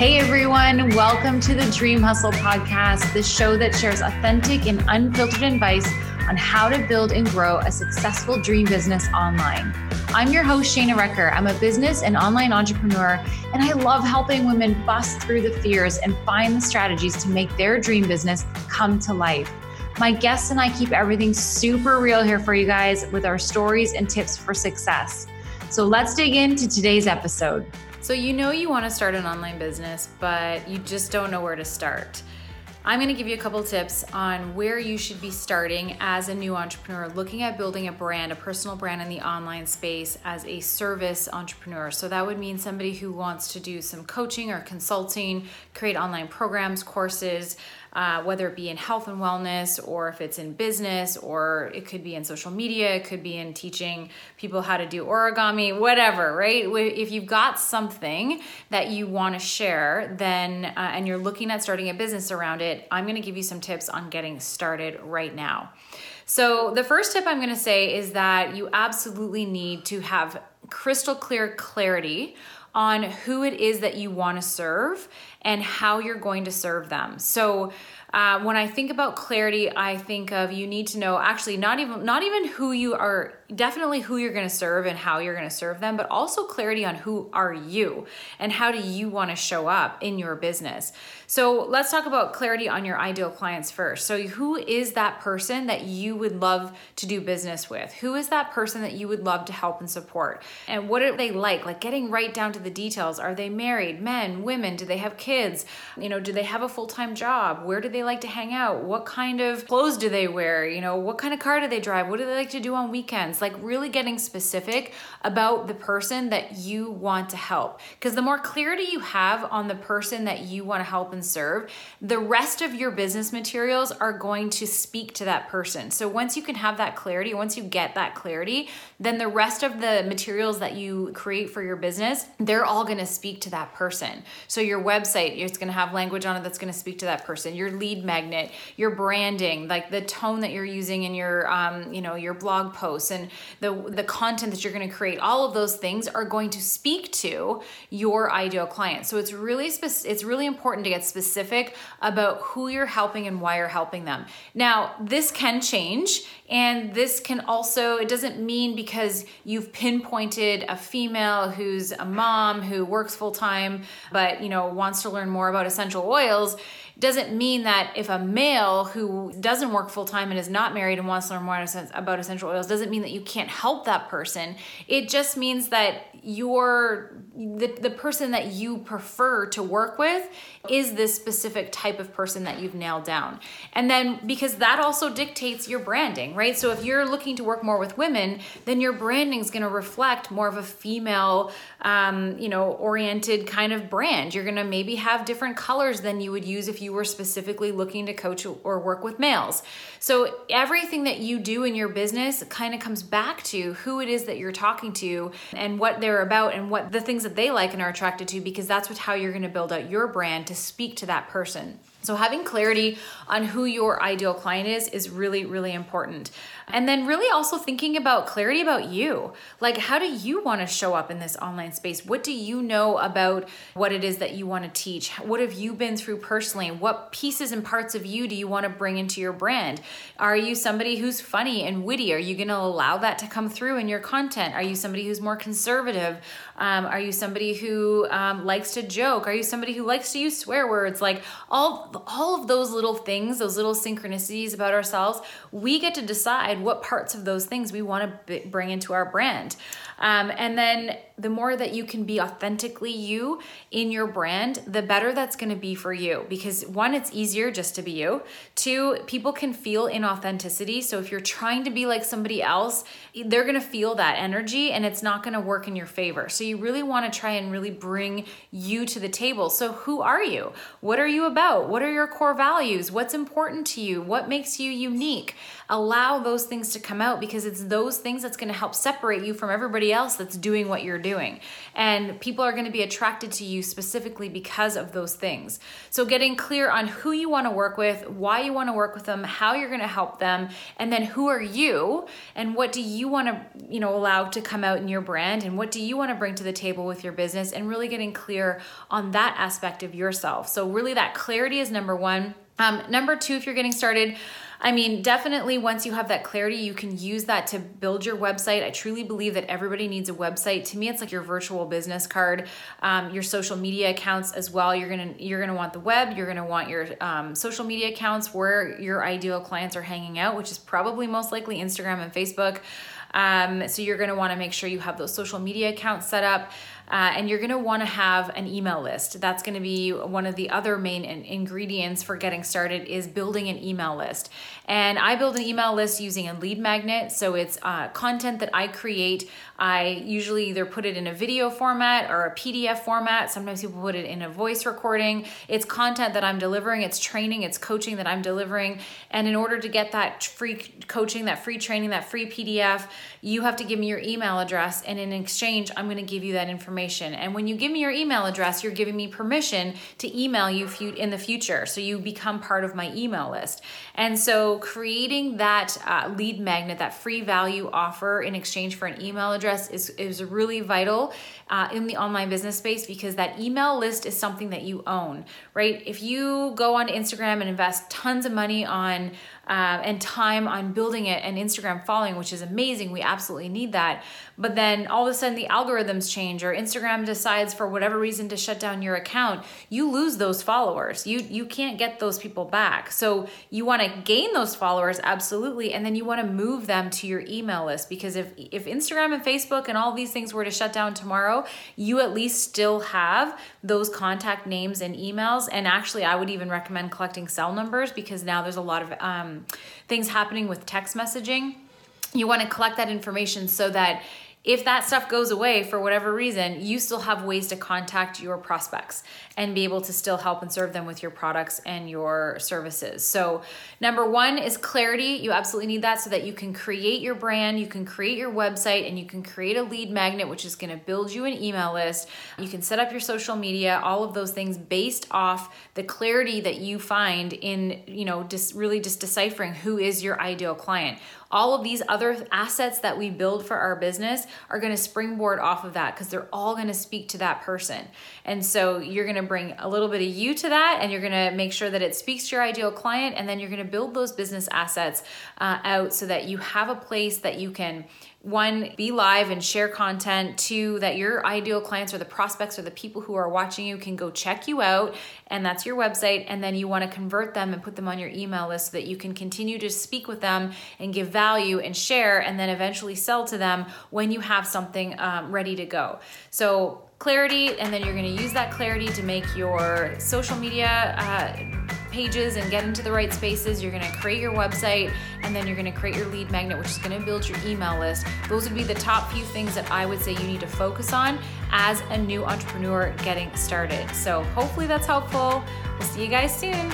Hey everyone, welcome to the Dream Hustle podcast, the show that shares authentic and unfiltered advice on how to build and grow a successful dream business online. I'm your host, Shana Recker. I'm a business and online entrepreneur, and I love helping women bust through the fears and find the strategies to make their dream business come to life. My guests and I keep everything super real here for you guys with our stories and tips for success. So let's dig into today's episode. So, you know, you want to start an online business, but you just don't know where to start. I'm going to give you a couple tips on where you should be starting as a new entrepreneur, looking at building a brand, a personal brand in the online space as a service entrepreneur. So that would mean somebody who wants to do some coaching or consulting, create online programs, courses, uh, whether it be in health and wellness or if it's in business or it could be in social media, it could be in teaching people how to do origami, whatever, right? If you've got something that you want to share, then uh, and you're looking at starting a business around it, I'm going to give you some tips on getting started right now. So, the first tip I'm going to say is that you absolutely need to have crystal clear clarity on who it is that you want to serve and how you're going to serve them. So, uh, when I think about clarity, I think of you need to know actually not even not even who you are definitely who you're going to serve and how you're going to serve them, but also clarity on who are you and how do you want to show up in your business. So let's talk about clarity on your ideal clients first. So who is that person that you would love to do business with? Who is that person that you would love to help and support? And what are they like? Like getting right down to the details. Are they married, men, women? Do they have kids? You know, do they have a full-time job? Where do they like to hang out? What kind of clothes do they wear? You know, what kind of car do they drive? What do they like to do on weekends? like really getting specific about the person that you want to help. Because the more clarity you have on the person that you want to help and serve, the rest of your business materials are going to speak to that person. So once you can have that clarity, once you get that clarity, then the rest of the materials that you create for your business, they're all going to speak to that person. So your website, it's going to have language on it that's going to speak to that person. Your lead magnet, your branding, like the tone that you're using in your um, you know, your blog posts and the the content that you're going to create all of those things are going to speak to your ideal client so it's really spe- it's really important to get specific about who you're helping and why you're helping them now this can change and this can also it doesn't mean because you've pinpointed a female who's a mom who works full time but you know wants to learn more about essential oils doesn't mean that if a male who doesn't work full time and is not married and wants to learn more about essential oils doesn't mean that you can't help that person. It just means that your the, the person that you prefer to work with is this specific type of person that you've nailed down. And then because that also dictates your branding, right? So if you're looking to work more with women, then your branding is going to reflect more of a female, um, you know, oriented kind of brand. You're going to maybe have different colors than you would use if you were specifically looking to coach or work with males. So everything that you do in your business kind of comes back to who it is that you're talking to and what they're about and what the things that they like and are attracted to because that's what how you're going to build out your brand to speak to that person. So, having clarity on who your ideal client is is really, really important. And then, really also thinking about clarity about you. Like, how do you want to show up in this online space? What do you know about what it is that you want to teach? What have you been through personally? What pieces and parts of you do you want to bring into your brand? Are you somebody who's funny and witty? Are you going to allow that to come through in your content? Are you somebody who's more conservative? Um, are you somebody who um, likes to joke? Are you somebody who likes to use swear words? Like, all all of those little things, those little synchronicities about ourselves, we get to decide what parts of those things we want to b- bring into our brand. Um, and then the more that you can be authentically you in your brand, the better that's going to be for you. Because one, it's easier just to be you. Two, people can feel inauthenticity. So if you're trying to be like somebody else, they're going to feel that energy and it's not going to work in your favor. So you really want to try and really bring you to the table. So who are you? What are you about? What are your core values? What's important to you? What makes you unique? Allow those things to come out because it's those things that's going to help separate you from everybody else that's doing what you're doing. And people are going to be attracted to you specifically because of those things. So getting clear on who you want to work with, why you want to work with them, how you're going to help them, and then who are you and what do you want to, you know, allow to come out in your brand and what do you want to bring to the table with your business and really getting clear on that aspect of yourself. So really that clarity is number 1. Um, number 2 if you're getting started, I mean, definitely once you have that clarity, you can use that to build your website. I truly believe that everybody needs a website. To me, it's like your virtual business card, um, your social media accounts as well. You're gonna you're gonna want the web. You're gonna want your um, social media accounts where your ideal clients are hanging out, which is probably most likely Instagram and Facebook. Um, so you're going to want to make sure you have those social media accounts set up. Uh, and you're going to want to have an email list. That's going to be one of the other main in- ingredients for getting started is building an email list. And i build an email list using a lead magnet. So it's uh, content that i create i usually either put it in a video format or a pdf format sometimes people put it in a voice recording it's content that i'm delivering it's training it's coaching that i'm delivering and in order to get that free coaching that free training that free pdf you have to give me your email address and in exchange i'm going to give you that information. And when you give me your email address, you're giving me permission to email you in the future. So you become part of my email list. And so creating that uh, lead magnet, that free value offer in exchange for an email address is, is really vital uh, in the online business space because that email list is something that you own, right? If you go on Instagram and invest tons of money on uh, and time on building it and Instagram following, which is amazing. We absolutely need that. But then all of a sudden the algorithms change or Instagram decides for whatever reason to shut down your account, you lose those followers. You you can't get those people back. So you want to gain those followers absolutely and then you want to move them to your email list because if if Instagram and Facebook and all these things were to shut down tomorrow, you at least still have those contact names and emails and actually I would even recommend collecting cell numbers because now there's a lot of um, things happening with text messaging. You want to collect that information so that if that stuff goes away for whatever reason, you still have ways to contact your prospects and be able to still help and serve them with your products and your services. So, number one is clarity. You absolutely need that so that you can create your brand, you can create your website, and you can create a lead magnet, which is going to build you an email list. You can set up your social media, all of those things based off the clarity that you find in, you know, just really just deciphering who is your ideal client all of these other assets that we build for our business are going to springboard off of that because they're all going to speak to that person. And so you're going to bring a little bit of you to that and you're going to make sure that it speaks to your ideal client. And then you're going to build those business assets uh, out so that you have a place that you can one be live and share content. Two that your ideal clients or the prospects or the people who are watching you can go check you out and that's your website and then you want to convert them and put them on your email list so that you can continue to speak with them and give value and share and then eventually sell to them when you have something um, ready to go. So clarity and then you're going to use that clarity to make your social media uh, pages and get into the right spaces. You're to create your website and then you're to create your lead magnet, which is to build your email list. Those would be the top few things that I would say you need to focus on as a new entrepreneur getting started. So, hopefully, that's helpful. We'll see you guys soon.